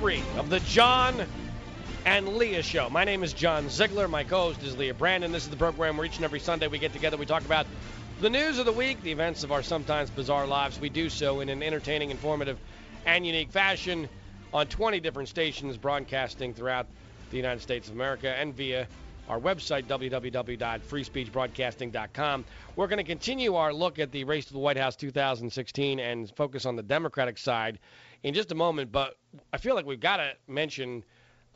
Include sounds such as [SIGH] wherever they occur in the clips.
three of the John and Leah Show. My name is John Ziegler. My co host is Leah Brandon. This is the program where each and every Sunday we get together, we talk about the news of the week, the events of our sometimes bizarre lives. We do so in an entertaining, informative, and unique fashion on 20 different stations broadcasting throughout the United States of America and via our website, www.freespeechbroadcasting.com. We're going to continue our look at the race to the White House 2016 and focus on the Democratic side in just a moment. But I feel like we've got to mention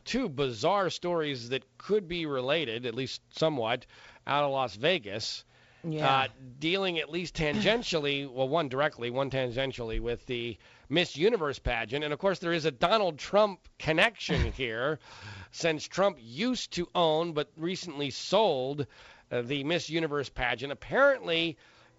two bizarre stories that could be related, at least somewhat, out of Las Vegas. Yeah. Uh, dealing at least tangentially, [LAUGHS] well, one directly, one tangentially, with the Miss Universe pageant. And of course, there is a Donald Trump connection [LAUGHS] here, since Trump used to own but recently sold uh, the Miss Universe pageant. Apparently,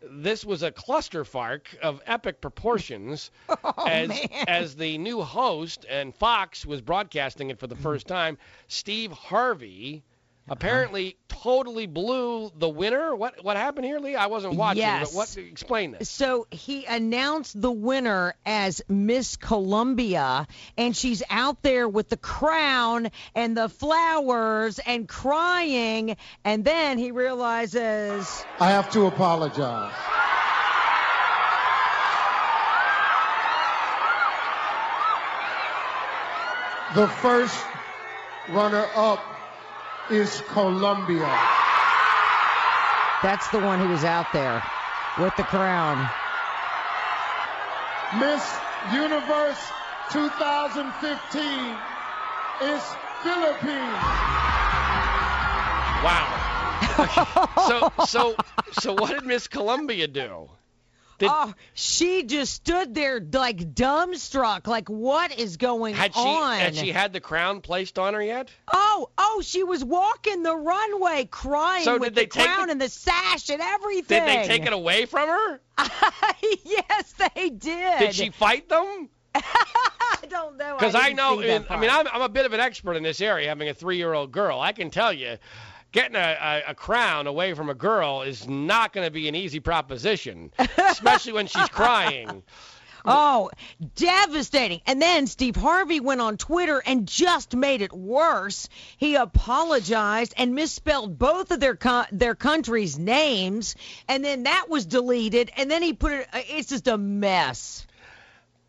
this was a clusterfuck of epic proportions [LAUGHS] Oh, as, man. as the new host and Fox was broadcasting it for the first time. Steve Harvey apparently totally blew the winner. What what happened here, Lee? I wasn't watching, Yes. but what explain this? So he announced the winner as Miss Colombia, and she's out there with the crown and the flowers and crying, and then he realizes, I have to apologize. The first runner up is Colombia. that's the one who was out there with the crown. Miss Universe 2015 is Philippines. Wow. [LAUGHS] so so so what did Miss Colombia do? Did, oh, she just stood there like dumbstruck, like what is going had she on? had she had the crown placed on her yet? Oh, oh, she was walking the runway crying So with the crown it- and the sash and everything. Did they take it away from her? [LAUGHS] yes, they did. Did she fight them? [LAUGHS] I don't know. Because I, didn't know, in, I mean. I'm, I'm a bit of an expert in this area, having a three-year-old girl. I can tell you, getting a, a, a crown away from a girl is not going to be an easy proposition, [LAUGHS] especially when she's crying. Oh, devastating. And then Steve Harvey went on Twitter and just made it worse. He apologized and misspelled both of their co- their countries' names, and then that was deleted. And then he put it. Uh, it's just a mess.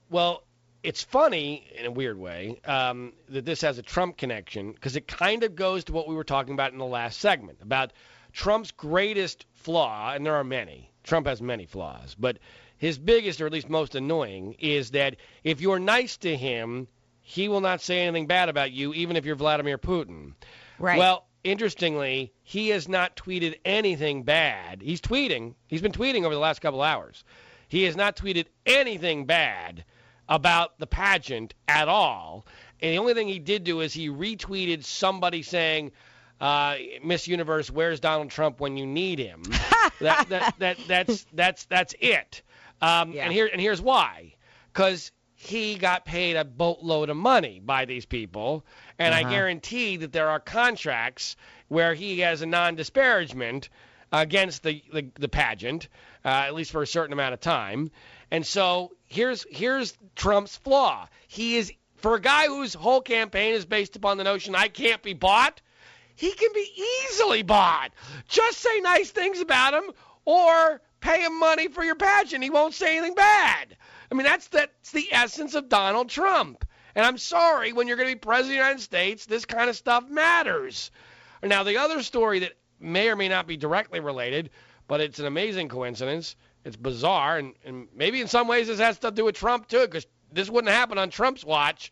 Well, it's funny in a weird way um, that this has a Trump connection because it kind of goes to what we were talking about in the last segment about Trump's greatest flaw, and there are many. Trump has many flaws, but his biggest, or at least most annoying, is that if you're nice to him, he will not say anything bad about you, even if you're Vladimir Putin. Right. Well, interestingly, he has not tweeted anything bad. He's tweeting. He's been tweeting over the last couple hours. He has not tweeted anything bad about the pageant at all. And the only thing he did do is he retweeted somebody saying, uh, "Miss Universe, where's Donald Trump when you need him?" [LAUGHS] that, that, that, that's that's that's it. Um, Yeah. And here and here's why, because he got paid a boatload of money by these people, and I Uh-huh. guarantee that there are contracts where he has a non-disparagement against the the, the pageant, uh, at least for a certain amount of time. And so here's here's Trump's flaw. He is for a guy whose whole campaign is based upon the notion I can't be bought. He can be easily bought. Just say nice things about him or pay him money for your pageant. He won't say anything bad. I mean, that's that's the essence of Donald Trump. And I'm sorry, when you're going to be president of the United States, this kind of stuff matters. Now, the other story that may or may not be directly related, but it's an amazing coincidence. It's bizarre, and, and maybe in some ways this has to do with Trump too, because this wouldn't happen on Trump's watch.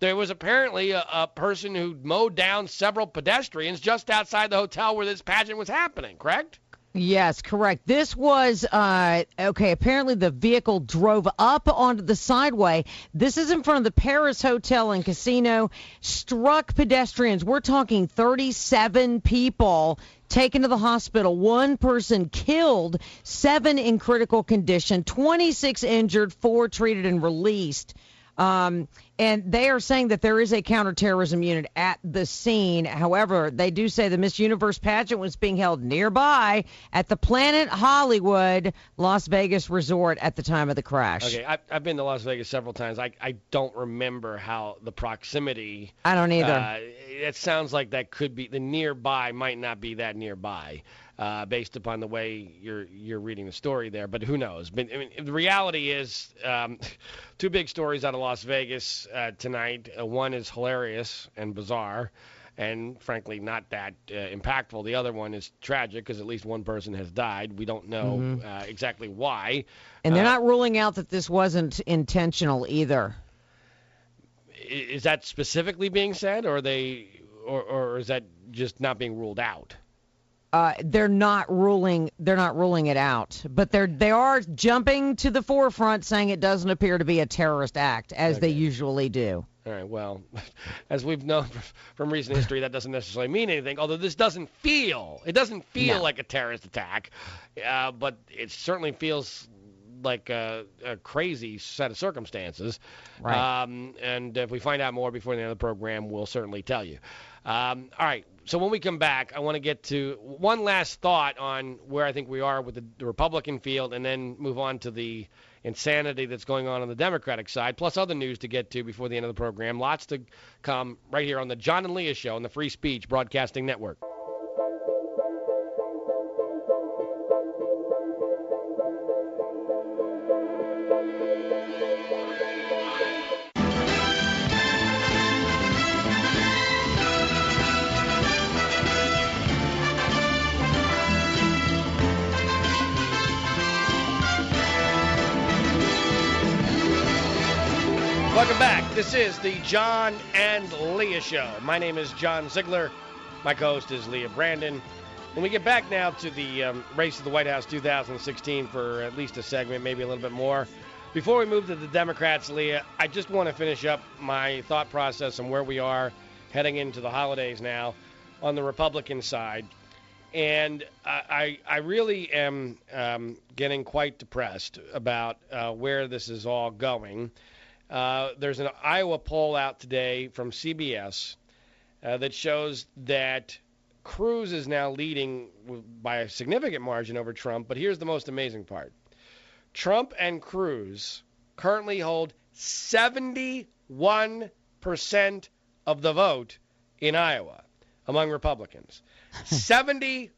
There was apparently a, a person who mowed down several pedestrians just outside the hotel where this pageant was happening. Correct? Yes, correct. This was uh okay, apparently the vehicle drove up onto the sideway. This is in front of the Paris Hotel and Casino, struck pedestrians. We're talking 37 people taken to the hospital, one person killed, 7 in critical condition, 26 injured, 4 treated and released. Um, and they are saying that there is a counterterrorism unit at the scene. However, they do say the Miss Universe pageant was being held nearby at the Planet Hollywood Las Vegas resort at the time of the crash. Okay, I've, I've been to Las Vegas several times. I, I don't remember how the proximity. I don't either. Uh, it sounds like that could be the nearby might not be that nearby. Uh, based upon the way you're you're reading the story there, but who knows? But I mean, the reality is, um, [LAUGHS] two big stories out of Las Vegas uh, tonight. Uh, one is hilarious and bizarre, and frankly not that uh, impactful. The other one is tragic because at least one person has died. We don't know Mm-hmm. uh, exactly why. and they're Uh, not ruling out that this wasn't intentional either. is that specifically being said, or they, or, or is that just not being ruled out? Uh, they're not ruling they're not ruling it out, but they're they are jumping to the forefront, saying it doesn't appear to be a terrorist act as they usually do. All right. Well, [LAUGHS] as we've known from recent history, that doesn't necessarily mean anything. Although this doesn't feel, it doesn't feel No. like a terrorist attack, uh, but it certainly feels like a, a crazy set of circumstances. Right. Um, and if we find out more before the end of the program, we'll certainly tell you. Um, all right. So when we come back, I want to get to one last thought on where I think we are with the, the Republican field, and then move on to the insanity that's going on on the Democratic side, plus other news to get to before the end of the program. Lots to come right here on the John and Leah Show on the Free Speech Broadcasting Network. Welcome back. This is the John and Leah Show. My name is John Ziegler. My co-host is Leah Brandon. When we get back now to the um, race to the White House 2016 for at least a segment, maybe a little bit more. Before we move to the Democrats, Leah, I just want to finish up my thought process on where we are heading into the holidays now on the Republican side. And I, I I really am um, getting quite depressed about uh, where this is all going. Uh, there's an Iowa poll out today from CBS uh, that shows that Cruz is now leading by a significant margin over Trump. But here's the most amazing part Trump and Cruz currently hold 71% of the vote in Iowa among Republicans. [LAUGHS] 71%.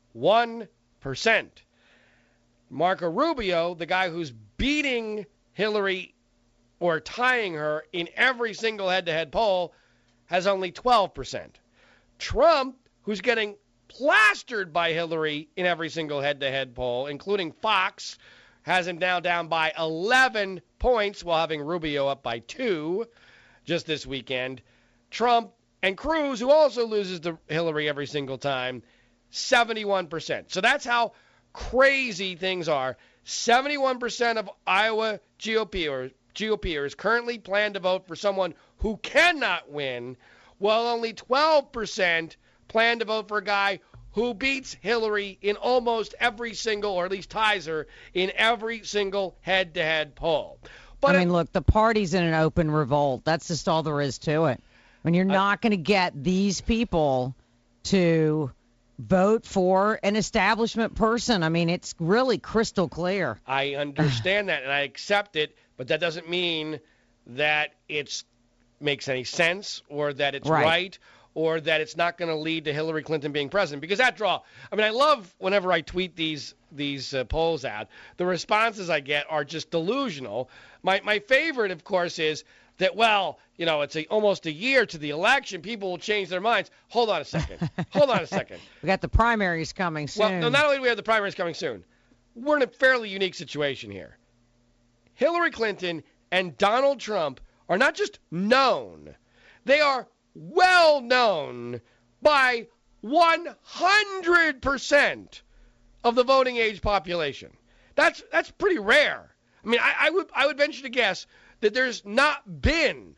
Marco Rubio, the guy who's beating Hillary or tying her in every single head to head poll, has only 12%. Trump, who's getting plastered by Hillary in every single head to head poll, including Fox, has him now down by 11 points while having Rubio up by two just this weekend. Trump and Cruz, who also loses to Hillary every single time, 71%. So that's how crazy things are. 71% of Iowa GOPers, GOPers currently plan to vote for someone who cannot win, while only 12% plan to vote for a guy who beats Hillary in almost every single, or at least ties her in every single head-to-head poll. But I mean, look, the party's in an open revolt. That's just all there is to it. When you're not going to get these people to vote for an establishment person, I mean, it's really crystal clear. I understand that and I accept it, but that doesn't mean that it makes any sense or that it's Right. right, or that it's not going to lead to Hillary Clinton being president. Because after all, I mean, I love whenever I tweet these these uh, polls out, the responses I get are just delusional. My my favorite, of course, is that well, you know, it's a, almost a year to the election. People will change their minds. Hold on a second. [LAUGHS] Hold on a second. We got the primaries coming soon. Well, no, not only do we have the primaries coming soon, we're in a fairly unique situation here. Hillary Clinton and Donald Trump are not just known, they are well known by 100% of the voting age population. That's that's pretty rare. I mean, I, I would I would venture to guess that there's not been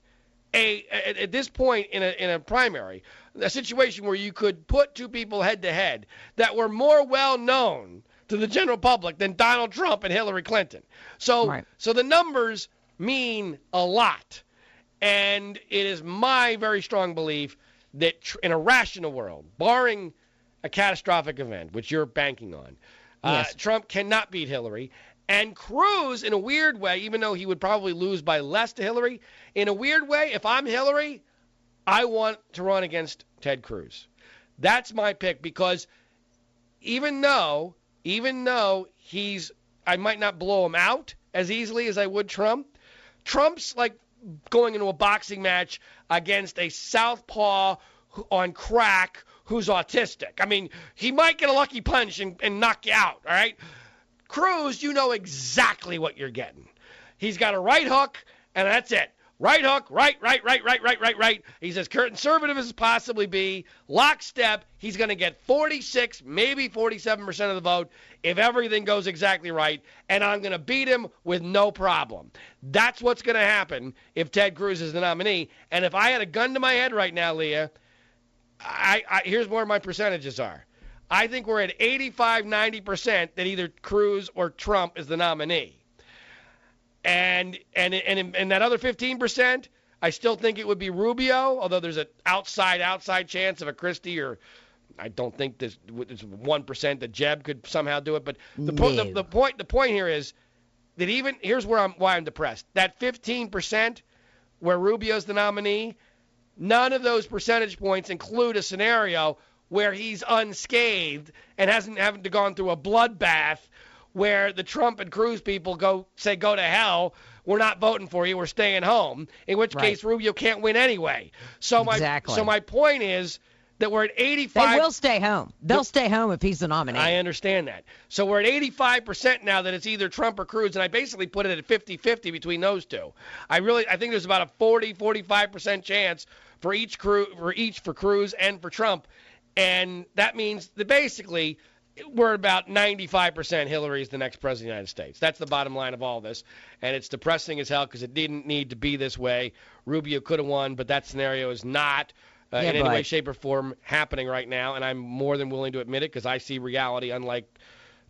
a at, at this point in a in a primary a situation where you could put two people head to head that were more well known to the general public than Donald Trump and Hillary Clinton. So Right. so the numbers mean a lot. And it is my very strong belief that tr- in a rational world, barring a catastrophic event, which you're banking on, uh, Trump cannot beat Hillary. And Cruz, in a weird way, even though he would probably lose by less to Hillary, in a weird way, if I'm Hillary, I want to run against Ted Cruz. That's my pick because even though, even though he's, I might not blow him out as easily as I would Trump. Trump's like going into a boxing match against a southpaw on crack who's autistic. I mean, he might get a lucky punch and, and knock you out. All right. Cruz, you know exactly what you're getting. He's got a right hook, and that's it. Right hook, right, right, right, right, right, right, right. He's as conservative as possibly be. Lockstep, he's going to get 46, maybe 47% of the vote if everything goes exactly right, and I'm going to beat him with no problem. That's what's going to happen if Ted Cruz is the nominee. And if I had a gun to my head right now, Leah, I, I here's where my percentages are. I think we're at 85, 90% that either Cruz or Trump is the nominee. And and and and that other 15%, I still think it would be Rubio, although there's an outside outside chance of a Christie or I don't think there's there's one percent that Jeb could somehow do it. But the, po- the the point the point here is that even here's where I'm why I'm depressed. That 15% where Rubio's the nominee, none of those percentage points include a scenario where he's unscathed and hasn't having to gone through a bloodbath where the Trump and Cruz people go say go to hell. We're not voting for you. We're staying home. In which Right. case Rubio can't win anyway. So my Exactly. so my point is that we're at 85. They will stay home. They'll stay home if he's the nominee. I understand that. So we're at 85% now that it's either Trump or Cruz, and I basically put it at 50-50 between those two. I really, I think there's about a 40, 45% chance for each crew, for each for Cruz and for Trump, and that means that basically we're about 95% Hillary is the next president of the United States. That's the bottom line of all this, and it's depressing as hell because it didn't need to be this way. Rubio could have won, but that scenario is not uh, Yeah, in any way, shape, or form happening right now, and I'm more than willing to admit it because I see reality, unlike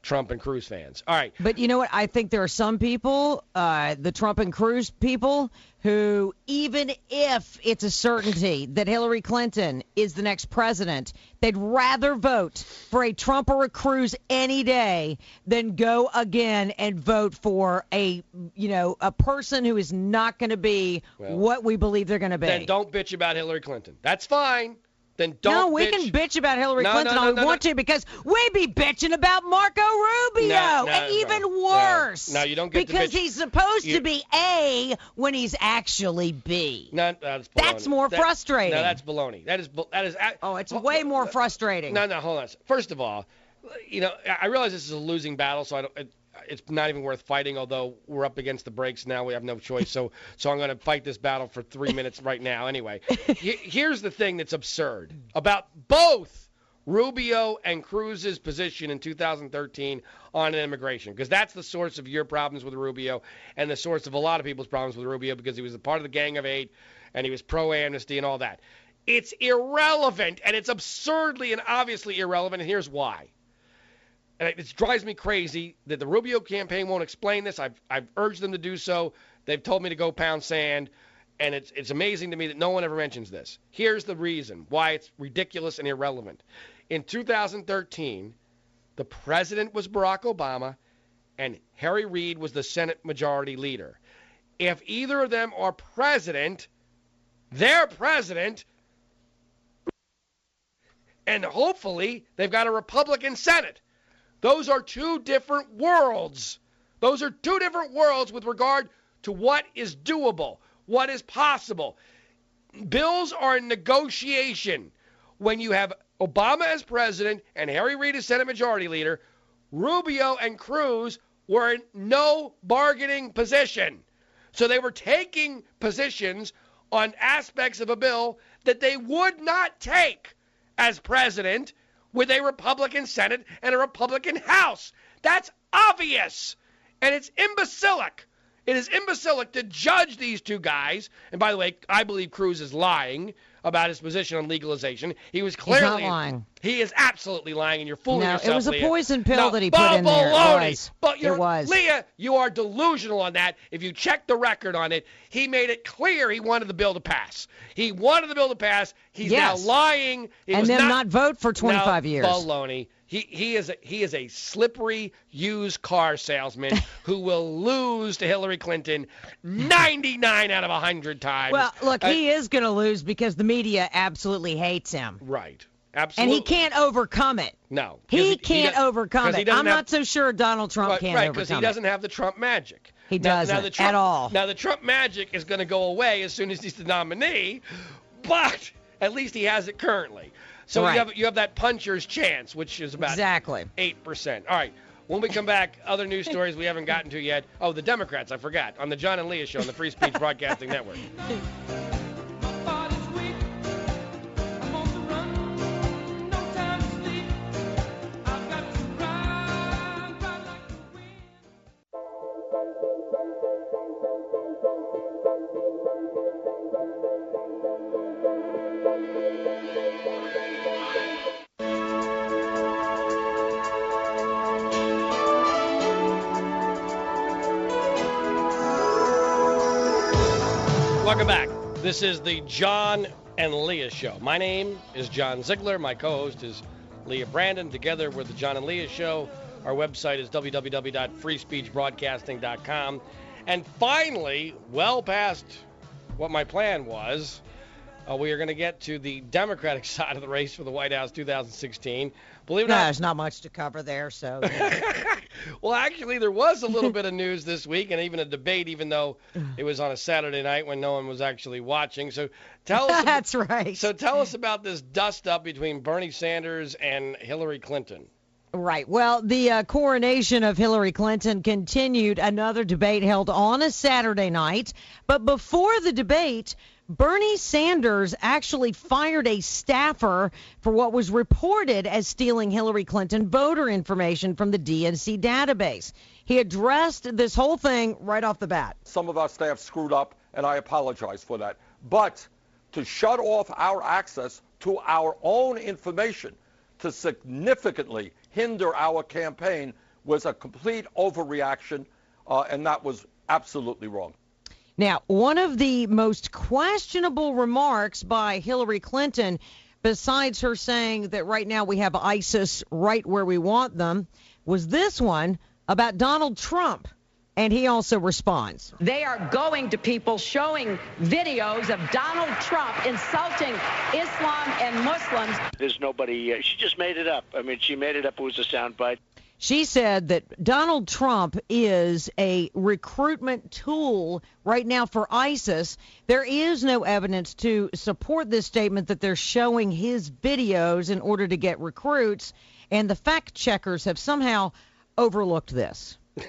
Trump and Cruz fans. All right, But you know what? I think there are some people, uh, the Trump and Cruz people, who even if it's a certainty that Hillary Clinton is the next president, they'd rather vote for a Trump or a Cruz any day than go again and vote for a, you know, a person who is not going to be Well, what we believe they're going to be. then don't bitch about Hillary Clinton. That's fine. Then don't. no, we bitch. can bitch about Hillary No, Clinton no, all no, want to because we be bitching about Marco Rubio, and even worse. no. You don't get to because he's supposed you- to be A when he's actually B. No, that's. That's more That- frustrating. No, that's baloney. That is that is. oh, it's Ho- way more frustrating. No, no, hold on. First of all, you know, I I realize this is a losing battle, so I don't. It, it's not even worth fighting. Although we're up against the breaks now, we have no choice. So, [LAUGHS] so I'm going to fight this battle for three [LAUGHS] minutes right now. Anyway, he- here's the thing that's absurd about both Rubio and Cruz's position in 2013 on immigration, because that's the source of your problems with Rubio and the source of a lot of people's problems with Rubio, because he was a part of the Gang of Eight and he was pro amnesty and all that. It's irrelevant, and it's absurdly and obviously irrelevant, and here's why. And it, drives me crazy that the Rubio campaign won't explain this. I've, I've urged them to do so. They've told me to go pound sand, and it's, it's amazing to me that no one ever mentions this. Here's the reason why it's ridiculous and irrelevant. In 2013, the president was Barack Obama, and Harry Reid was the Senate Majority Leader. If either of them are president, their president, and hopefully they've got a Republican Senate. Those are two different worlds. Those are two different worlds with regard to what is doable, what is possible. Bills are in negotiation. When you have Obama as president and Harry Reid as Senate Majority Leader, Rubio and Cruz were in no bargaining position. So they were taking positions on aspects of a bill that they would not take as president with a Republican Senate and a Republican House. That's obvious. And it's imbecilic. It is imbecilic to judge these two guys. And by the way, I believe Cruz is lying about his position on legalization. He was clearly not lying. He is absolutely lying, and you're fooling No, yourself. it was a Leah. poison pill No, that he put in there. It was. But you're, It was. Leah, you are delusional on that. If you check the record on it, he made it clear he wanted the bill to pass. He wanted the bill to pass. He's Yes. now lying. He and then not, not vote for 25 no, years. Baloney. He he is a, he is a slippery used car salesman [LAUGHS] who will lose to Hillary Clinton 99 out of 100 times. Well, look, Uh, he is going to lose because the media absolutely hates him. right. Absolutely. And he can't overcome it. No. He because can't does- overcome he it. I'm have- not so sure Donald Trump right, can right, because he doesn't have the Trump magic. He Now- now doesn't the at all. Now the Trump magic is going to go away as soon as he's the nominee, but at least he has it currently. So Right. you have you have that puncher's chance, which is about Exactly. eight percent. All right. When we come back, other news stories we haven't gotten to yet. Oh, the Democrats, I forgot, on the John and Leah show on the Free Speech [LAUGHS] Broadcasting Network. Welcome back. This is the John and Leah show. My name is John Ziegler. My co-host is Leah Brandon. Together we're the John and Leah show. Our website is www.freespeechbroadcasting.com. And finally, well past what my plan was, uh, we are going to get to the Democratic [LAUGHS] side of the race for the White House 2016. Believe it or No, not, there's not much to cover there, so [LAUGHS] well, actually, there was a little bit of news this week, and even a debate, even though it was on a Saturday night when no one was actually watching. So tell us. [LAUGHS] that's right. so tell us about this dust up between Bernie Sanders and Hillary Clinton. Right. Well, the uh, coronation of Hillary Clinton continued another debate held on a Saturday night. But before the debate, Bernie Sanders actually fired a staffer for what was reported as stealing Hillary Clinton voter information from the DNC database. He addressed this whole thing right off the bat. some of our staff screwed up, and I apologize for that. But to shut off our access to our own information to significantly hinder our campaign was a complete overreaction, uh, and that was absolutely wrong. Now, one of the most questionable remarks by Hillary Clinton, besides her saying that right now we have ISIS right where we want them, was this one about Donald Trump. And he also responds. They are going to people showing videos of Donald Trump insulting Islam and Muslims. There's nobody. Uh, she just made it up. I mean, she made it up. It was a soundbite. She said that Donald Trump is a recruitment tool right now for ISIS. There is no evidence to support this statement that they're showing his videos in order to get recruits, and the fact checkers have somehow overlooked this. [LAUGHS]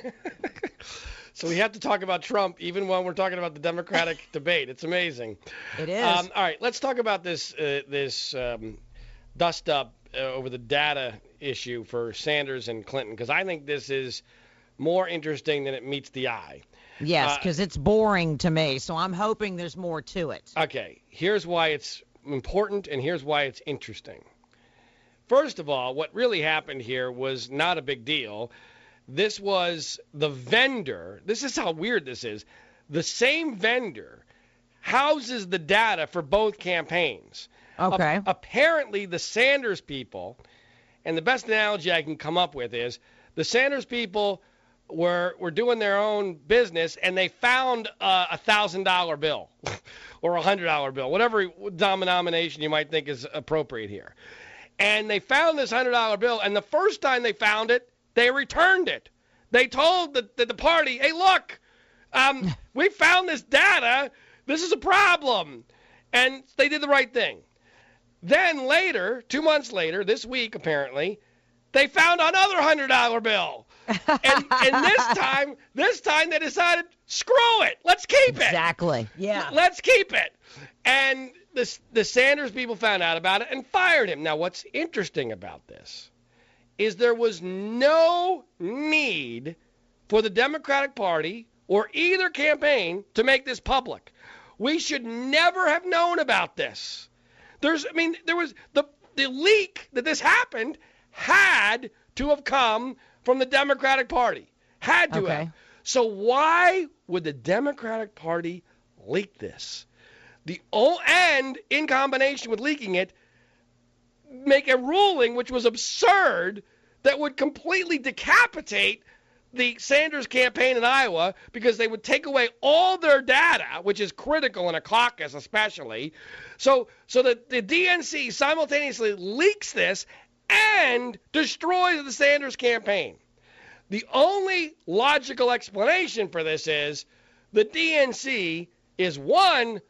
So we have to talk about Trump even when we're talking about the Democratic [LAUGHS] debate. It's amazing. It is. Um, all right, let's talk about this uh, this um, dust up uh, over the data issue for Sanders and Clinton because I think this is more interesting than it meets the eye. yes, uh, because it's boring to me, so I'm hoping there's more to it. Okay, here's why it's important and here's why it's interesting. First of all, what really happened here was not a big deal. This was the vendor. This is how weird this is. The same vendor houses the data for both campaigns. Okay. A- apparently, the Sanders people, and the best analogy I can come up with is the Sanders people were were doing their own business and they found a thousand dollar bill [LAUGHS] or a hundred dollar bill, whatever denomination you might think is appropriate here. And they found this hundred dollar bill, and the first time they found it, they returned it. They told the, the, the party, "Hey, look, um, [LAUGHS] we found this data. This is a problem," and they did the right thing. Then later, two months later, this week apparently, they found another hundred dollar bill, and, and this [LAUGHS] time, this time they decided, screw it, let's keep it. Exactly. Yeah. Let's keep it. And the, the Sanders people found out about it and fired him. Now, what's interesting about this is there was no need for the Democratic Party or either campaign to make this public. We should never have known about this. There's, I mean, there was the the leak that this happened had to have come from the Democratic Party. Had to Okay. have. So why would the Democratic Party leak this? The o- and in combination with leaking it, make a ruling which was absurd that would completely decapitate the Sanders campaign in Iowa because they would take away all their data, which is critical in a caucus especially. So so that the DNC simultaneously leaks this and destroys the Sanders campaign. The only logical explanation for this is the DNC is one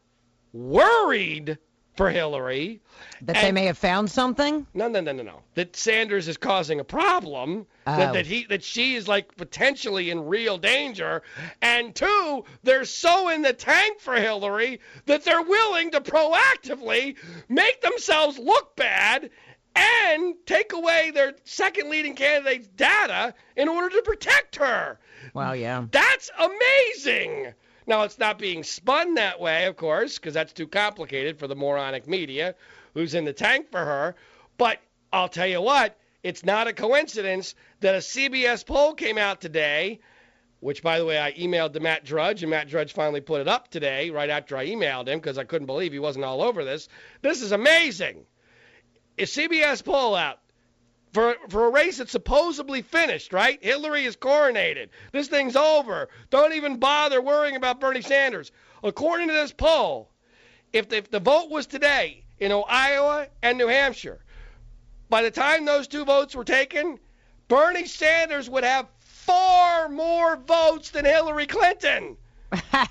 worried for Hillary. That they may have found something? no, no, no, no, no. That Sanders is causing a problem. Oh. That, that he that she is like potentially in real danger. And two, they're so in the tank for Hillary that they're willing to proactively make themselves look bad and take away their second leading candidate's data in order to protect her. Well, yeah. That's amazing. Now, it's not being spun that way, of course, because that's too complicated for the moronic media who's in the tank for her. But I'll tell you what, it's not a coincidence that a CBS poll came out today, which, by the way, I emailed to Matt Drudge, and Matt Drudge finally put it up today, right after I emailed him, because I couldn't believe he wasn't all over this. This is amazing. A CBS poll out for for a race that's supposedly finished, right? Hillary is coronated. This thing's over. Don't even bother worrying about Bernie Sanders. According to this poll, if the, if the vote was today in Iowa and New Hampshire, by the time those two votes were taken, Bernie Sanders would have far more votes than Hillary Clinton.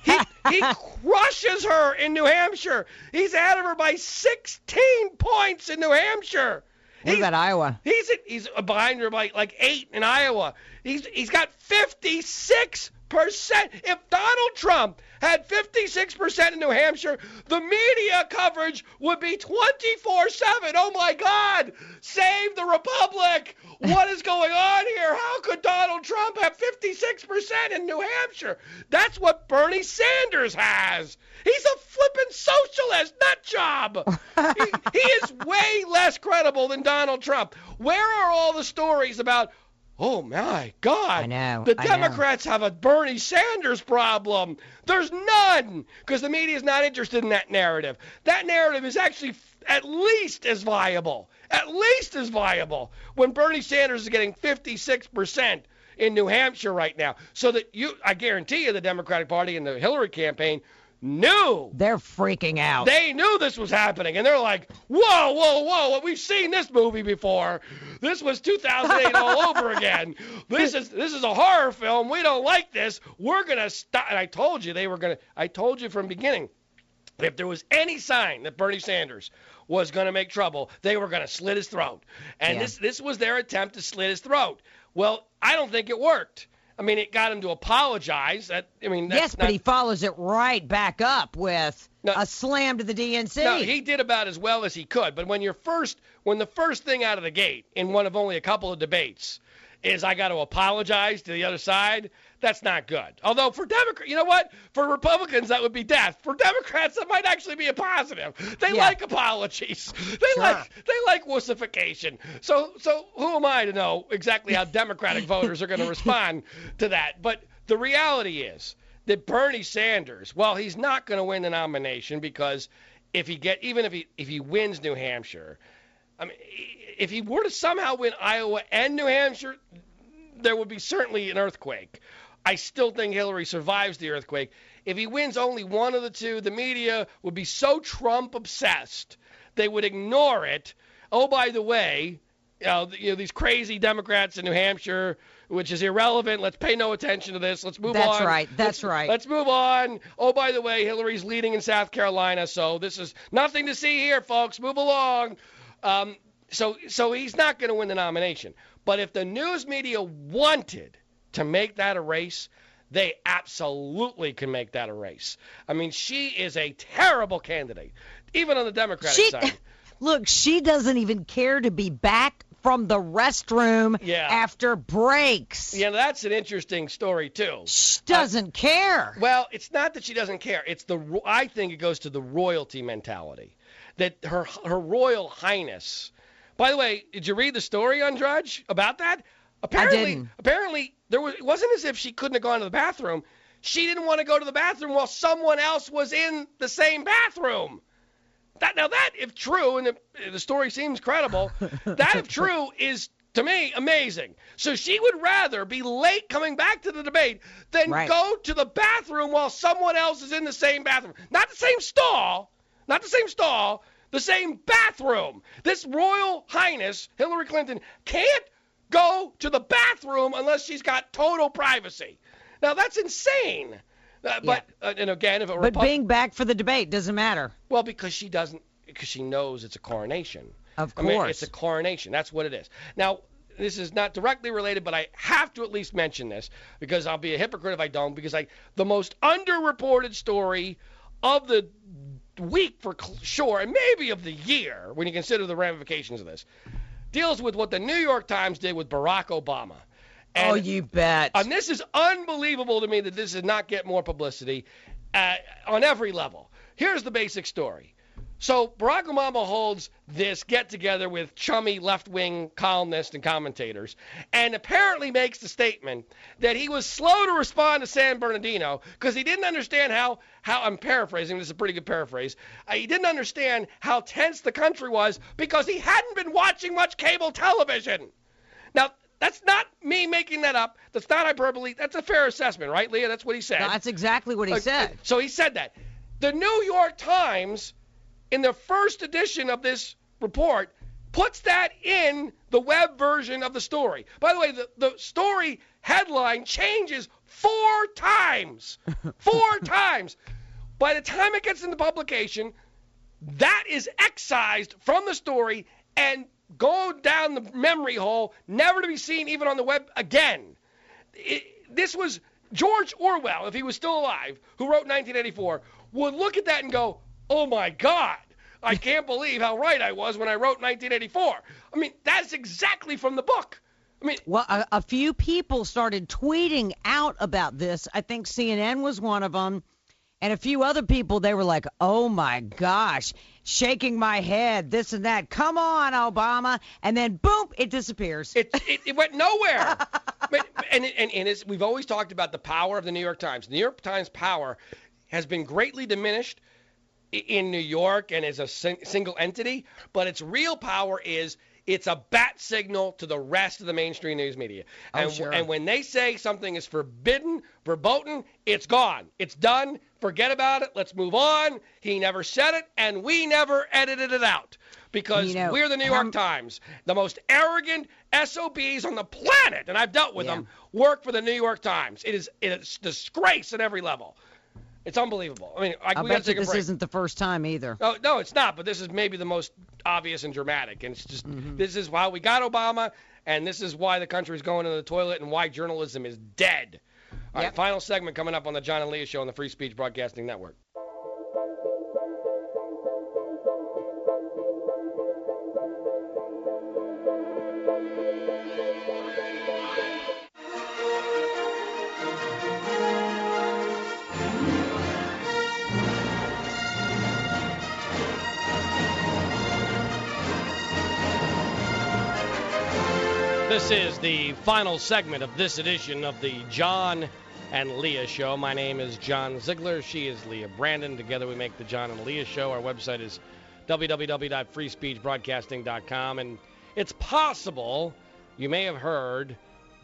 He, [LAUGHS] he crushes her in New Hampshire. He's ahead of her by 16 points in New Hampshire. What He's- about Iowa? He's he's behind her by like eight in Iowa. He's he's got 56 percent. If Donald Trump had 56 percent in New Hampshire, the media coverage would be 24/7. Oh my God! Save the republic! What is going on here? How could Donald Trump have 56 percent in New Hampshire? That's what Bernie Sanders has. He's a flippin' socialist nut job. he, he is [LAUGHS] way less credible than Donald Trump. Where are all the stories about? Oh my God! I know, The I know. Democrats have a Bernie Sanders problem. There's none because the media is not interested in that narrative. That narrative is actually f- at least as viable. At least as viable when Bernie Sanders is getting 56 percent in New Hampshire right now. So that you, I guarantee you, the Democratic Party and the Hillary campaign knew They're freaking out. they knew this was happening, and they're like, "Whoa, whoa, whoa! We've seen this movie before. This was 2008 all [LAUGHS] over again. This is this is a horror film. We don't like this. We're gonna stop." And I told you they were gonna. I told you from the beginning. If there was any sign that Bernie Sanders was going to make trouble, they were going to slit his throat. And Yeah. this this was their attempt to slit his throat. Well, I don't think it worked. I mean, it got him to apologize. That I mean, that's yes, not, but he follows it right back up with No. a slam to the DNC. No, he did about as well as he could. But when you're first, when the first thing out of the gate in one of only a couple of debates is I got to apologize to the other side, that's not good. Although for Democrats, you know what? For Republicans, that would be death. For Democrats, that might actually be a positive. They Yeah. like apologies. [LAUGHS] They Sure. like they like wussification. So so who am I to know exactly how Democratic voters are going to respond to that? But the reality is that Bernie Sanders, well, he's not going to win the nomination because if he get even if he if he wins New Hampshire, I mean if he were to somehow win Iowa and New Hampshire, there would be certainly an earthquake. I still think Hillary survives the earthquake. If he wins only one of the two, the media would be so Trump obsessed they would ignore it. Oh, by the way, you know, you know these crazy Democrats in New Hampshire, which is irrelevant. Let's pay no attention to this. Let's move That's on. That's right. That's Let's- right. Let's move on. Oh, by the way, Hillary's leading in South Carolina, so this is nothing to see here, folks. Move along. Um, so, so he's not going to win the nomination. But if the news media wanted to make that a race, they absolutely can make that a race. I mean, she is a terrible candidate, even on the Democratic she side. [LAUGHS] look, she doesn't even care to be back from the restroom Yeah. after breaks. Yeah, that's an interesting story too. She doesn't care. Well, it's not that she doesn't care. It's the I think it goes to the royalty mentality that her her royal highness. By the way, did you read the story on Drudge about that? Apparently, apparently there was it wasn't as if she couldn't have gone to the bathroom. She didn't want to go to the bathroom while someone else was in the same bathroom. That now that if true and the, the story seems credible, [LAUGHS] that if true is to me amazing. So she would rather be late coming back to the debate than Right. go to the bathroom while someone else is in the same bathroom. Not the same stall, not the same stall, the same bathroom. This royal highness Hillary Clinton can't go to the bathroom unless she's got total privacy. Now that's insane. Uh, but uh, and again, if it were But being back for the debate doesn't matter. well, because she doesn't, because she knows it's a coronation. Of I mean, course. it's a coronation. That's what it is. Now, this is not directly related, but I have to at least mention this because I'll be a hypocrite if I don't. Because I, the most underreported story of the week for sure, and maybe of the year, when you consider the ramifications of this, deals with what the New York Times did with Barack Obama. And oh, you bet. and this is unbelievable to me that this does not get more publicity uh, on every level. Here's the basic story. So Barack Obama holds this get together with chummy left wing columnists and commentators, and apparently makes the statement that he was slow to respond to San Bernardino because he didn't understand how how I'm paraphrasing. This is a pretty good paraphrase. Uh, he didn't understand how tense the country was because he hadn't been watching much cable television. Now, that's not me making that up. That's not hyperbole. That's a fair assessment, right, Leah? That's what he said. No, that's exactly what he Uh, said. So he said that. The New York Times, in the first edition of this report, puts that in the web version of the story. By the way, the, the story headline changes four times. [LAUGHS] Four times. By the time it gets into publication, that is excised from the story and go down the memory hole, never to be seen even on the web again. It, this was George Orwell, if he was still alive, who wrote 1984, would look at that and go, "Oh my God." I can't believe how right I was when I wrote 1984. I mean, that's exactly from the book. I mean, Well, a, a few people started tweeting out about this. I think CNN was one of them. And a few other people, they were like, oh my gosh, shaking my head, this and that. Come on, Obama. And then, boom, it disappears. It, it, it went nowhere. [LAUGHS] but, and and, and it's, we've always talked about the power of the New York Times. The New York Times power has been greatly diminished in New York and as a sing, single entity, but its real power is it's a bat signal to the rest of the mainstream news media. Oh, And, sure. and when they say something is forbidden, verboten, it's gone. It's done. Forget about it. Let's move on. He never said it, and we never edited it out because You know, we're the New York Times, the most arrogant SOBs on the planet, and I've dealt with Yeah. them, work for the New York Times. It is it is disgrace at every level. It's unbelievable. I mean, I, I we bet you this break. isn't the first time either. No, no, it's not. But this is maybe the most obvious and dramatic. And it's just Mm-hmm. this is why we got Obama, and this is why the country's going to the toilet, and why journalism is dead. All right, Yep. final segment coming up on the John and Leah Show on the Free Speech Broadcasting Network. The final segment of this edition of the John and Leah Show. My name is John Ziegler. She is Leah Brandon. Together we make the John and Leah Show. Our website is www.freespeechbroadcasting.com. And it's possible you may have heard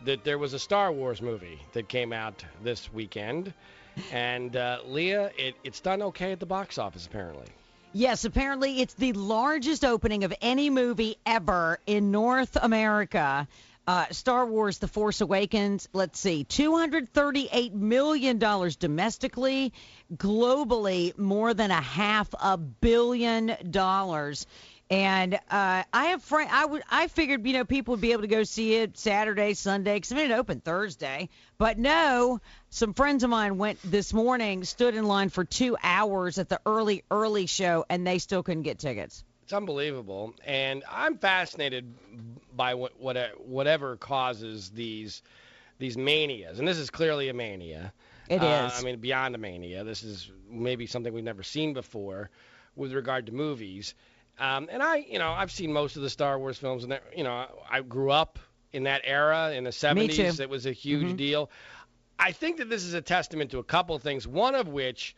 that there was a Star Wars movie that came out this weekend. And uh, Leah, it, it's done okay at the box office, apparently. Yes, apparently it's the largest opening of any movie ever in North America. Uh, Star Wars: The Force Awakens. Let's see, 238 million dollars domestically, globally more than a half a billion dollars. And uh, I have friend, I would, I figured you know people would be able to go see it Saturday, Sunday, because I mean it opened Thursday. But no, some friends of mine went this morning, stood in line for two hours at the early early show, and they still couldn't get tickets. It's unbelievable, and I'm fascinated by what, what whatever causes these these manias, and this is clearly a mania. It Uh, is. I mean, beyond a mania. This is maybe something we've never seen before with regard to movies. Um, and I, you know, I've seen most of the Star Wars films, and you know, I grew up in that era in the 70s. too. It was a huge deal. I think that this is a testament to a couple of things. One of which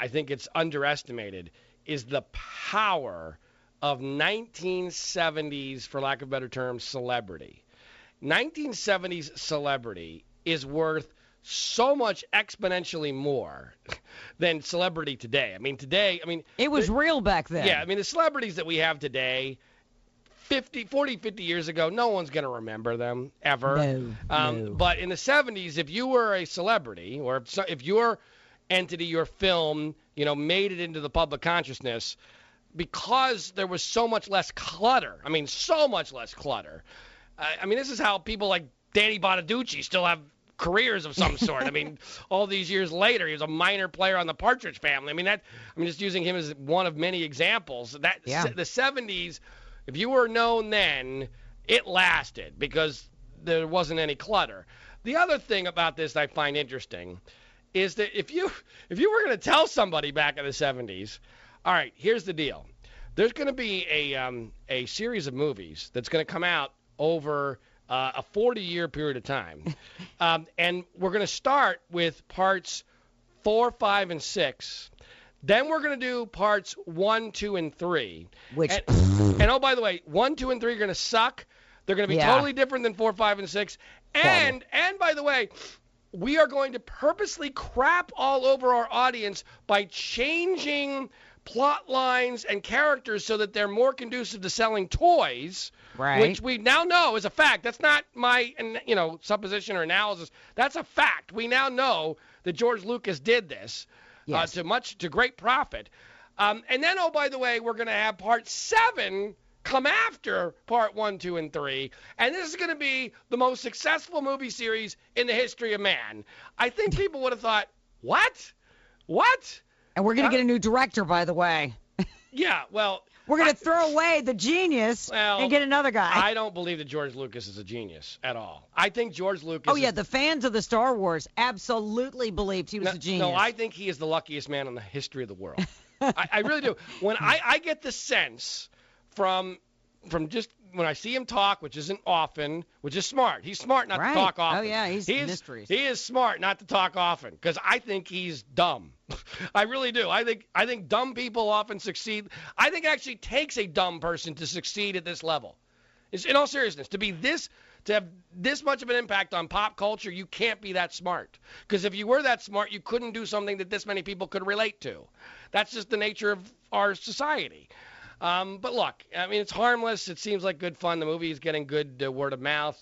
I think it's underestimated is the power of 1970s, for lack of a better term, celebrity. 1970s celebrity is worth so much exponentially more [LAUGHS] than celebrity today. I mean, today, I mean, It was real back then. yeah, I mean, the celebrities that we have today, 50, 40, 50 years ago, no one's going to remember them ever. No, um, no. But in the 70s, if you were a celebrity or if, so- if your entity, your film, you know, made it into the public consciousness, because there was so much less clutter. I mean, so much less clutter. I, I mean, this is how people like Danny Bonaduce still have careers of some sort. I mean, [LAUGHS] all these years later, he was a minor player on the Partridge Family. I mean, that I'm just using him as one of many examples. That Yeah. the 70s, if you were known then, it lasted because there wasn't any clutter. The other thing about this I find interesting is that if you if you were going to tell somebody back in the 70s, all right, here's the deal. There's going to be a um, a series of movies that's going to come out over uh, a 40 year period of time, [LAUGHS] um, and we're going to start with parts four, five, and six. Then we're going to do parts one, two, and three. Which- and, and oh, by the way, one, two, and three are going to suck. They're going to be Yeah. totally different than four, five, and six. And and by the way, we are going to purposely crap all over our audience by changing plot lines and characters so that they're more conducive to selling toys, Right. which we now know is a fact. That's not my you know supposition or analysis. That's a fact. We now know that George Lucas did this Yes. uh, to much to great profit. Um, and then, oh, by the way, we're going to have part seven come after part one, two, and three. And this is going to be the most successful movie series in the history of man. I think [LAUGHS] people would have thought, what? What? And we're going to get a new director, by the way. [LAUGHS] Yeah, well, We're going to throw away the genius Well, and get another guy. I don't believe that George Lucas is a genius at all. I think George Lucas. oh, is- yeah, the fans of the Star Wars absolutely believed he was no, a genius. No, I think he is the luckiest man in the history of the world. [LAUGHS] I, I really do. When I, I get the sense from from just when I see him talk, which isn't often, which is smart. He's smart not Right. to talk often. Oh, often. yeah, he's he is, mysteries. He is smart not to talk often because I think he's dumb. [LAUGHS] I really do. I think I think dumb people often succeed. I think it actually takes a dumb person to succeed at this level. It's, in all seriousness, to be this to have this much of an impact on pop culture, you can't be that smart. Because if you were that smart, you couldn't do something that this many people could relate to. That's just the nature of our society. Um, but look, I mean, it's harmless. It seems like good fun. The movie is getting good uh, word of mouth,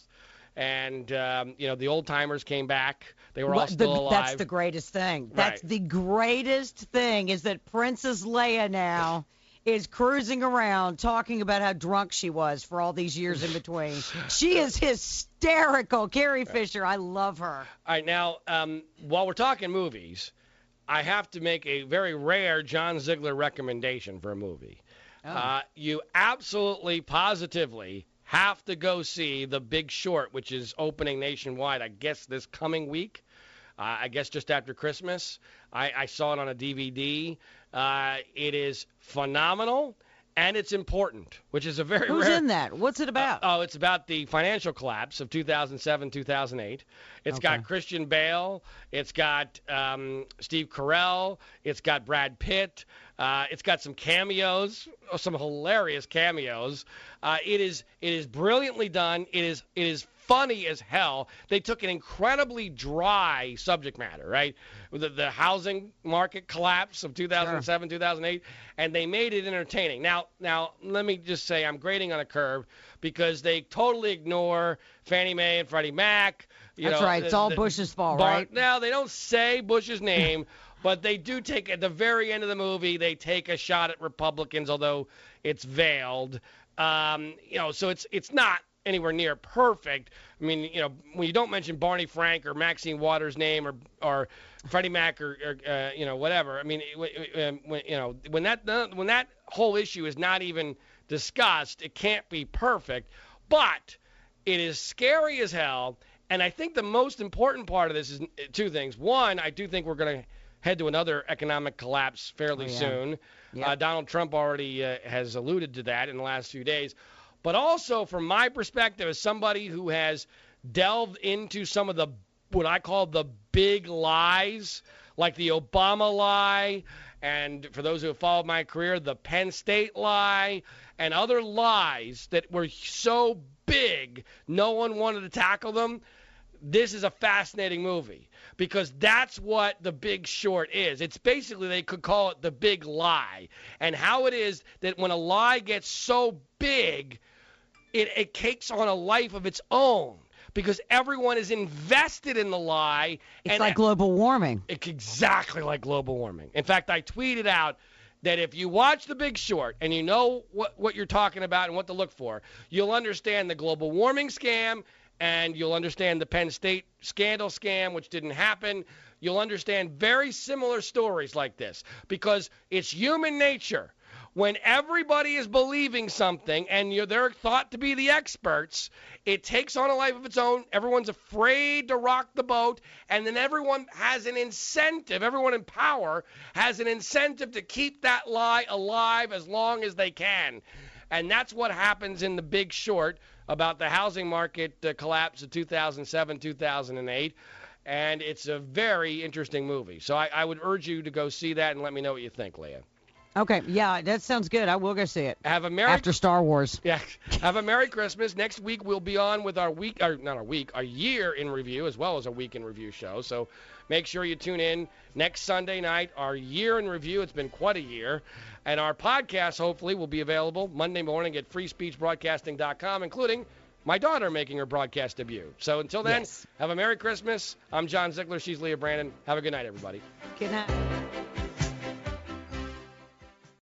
and um, you know the old timers came back. They were all Well, the- still alive. That's the greatest thing. That's Right. the greatest thing is that Princess Leia now [LAUGHS] is cruising around talking about how drunk she was for all these years in between. she is hysterical. Carrie Fisher, I love her. All right, now um, while we're talking movies, I have to make a very rare John Ziegler recommendation for a movie. Uh, you absolutely, positively have to go see The Big Short, which is opening nationwide, I guess, this coming week. Uh, I guess just after Christmas. I, I saw it on a DVD. Uh, it is phenomenal and it's important, which is a very Who's rare. in that? What's it about? Oh, it's about the financial collapse of 2007, 2008. It's Okay. got Christian Bale. It's got um, Steve Carell. It's got Brad Pitt. Uh, it's got some cameos, oh, some hilarious cameos. Uh, it is it is brilliantly done. It is it is funny as hell. They took an incredibly dry subject matter, right? The, the housing market collapse of 2007, 2008, and they made it entertaining. Now, now let me just say I'm grading on a curve because they totally ignore Fannie Mae and Freddie Mac. You That's know, right. It's the- all the- Bush's fault, Bar- right? Now they don't say Bush's name, but they do take at the very end of the movie they take a shot at Republicans, although it's veiled. Um, you know, so it's it's not anywhere near perfect. I mean, you know, when you don't mention Barney Frank or Maxine Waters' name or or Freddie Mac or, or uh, you know whatever. I mean, um, when, you know when that when that whole issue is not even discussed, it can't be perfect, but it is scary as hell. And I think the most important part of this is two things. One, I do think we're going to head to another economic collapse fairly Oh, yeah. soon. Yep. Uh, Donald Trump already uh, has alluded to that in the last few days. But also, from my perspective, as somebody who has delved into some of the what I call the big lies, like the Obama lie, and for those who have followed my career, the Penn State lie, and other lies that were so big, no one wanted to tackle them this is a fascinating movie because that's what the big short is. It's basically they could call it the big lie. And how it is that when a lie gets so big, it, it takes on a life of its own because everyone is invested in the lie. It's and like global warming. it's exactly like global warming. In fact, I tweeted out that if you watch The Big Short and you know what, what you're talking about and what to look for, you'll understand the global warming scam and you'll understand the Penn State scandal scam, which didn't happen. You'll understand very similar stories like this because it's human nature. When everybody is believing something and they're thought to be the experts, it takes on a life of its own. Everyone's afraid to rock the boat, and then everyone has an incentive. Everyone in power has an incentive to keep that lie alive as long as they can. And that's what happens in The Big Short about the housing market uh, collapse of 2007, 2008. And it's a very interesting movie. So I, I would urge you to go see that and let me know what you think, Leah. Okay, yeah, that sounds good. I will go see it Have a merry after Star Wars. [LAUGHS] yeah. Have a Merry Christmas. Next week we'll be on with our week, or not our week, our year in review as well as a week in review show. So make sure you tune in next Sunday night. Our year in review. It's been quite a year, and our podcast hopefully will be available Monday morning at FreeSpeechBroadcasting.com, including my daughter making her broadcast debut. So until then, Yes. have a Merry Christmas. I'm John Ziegler. She's Leah Brandon. Have a good night, everybody. Good night.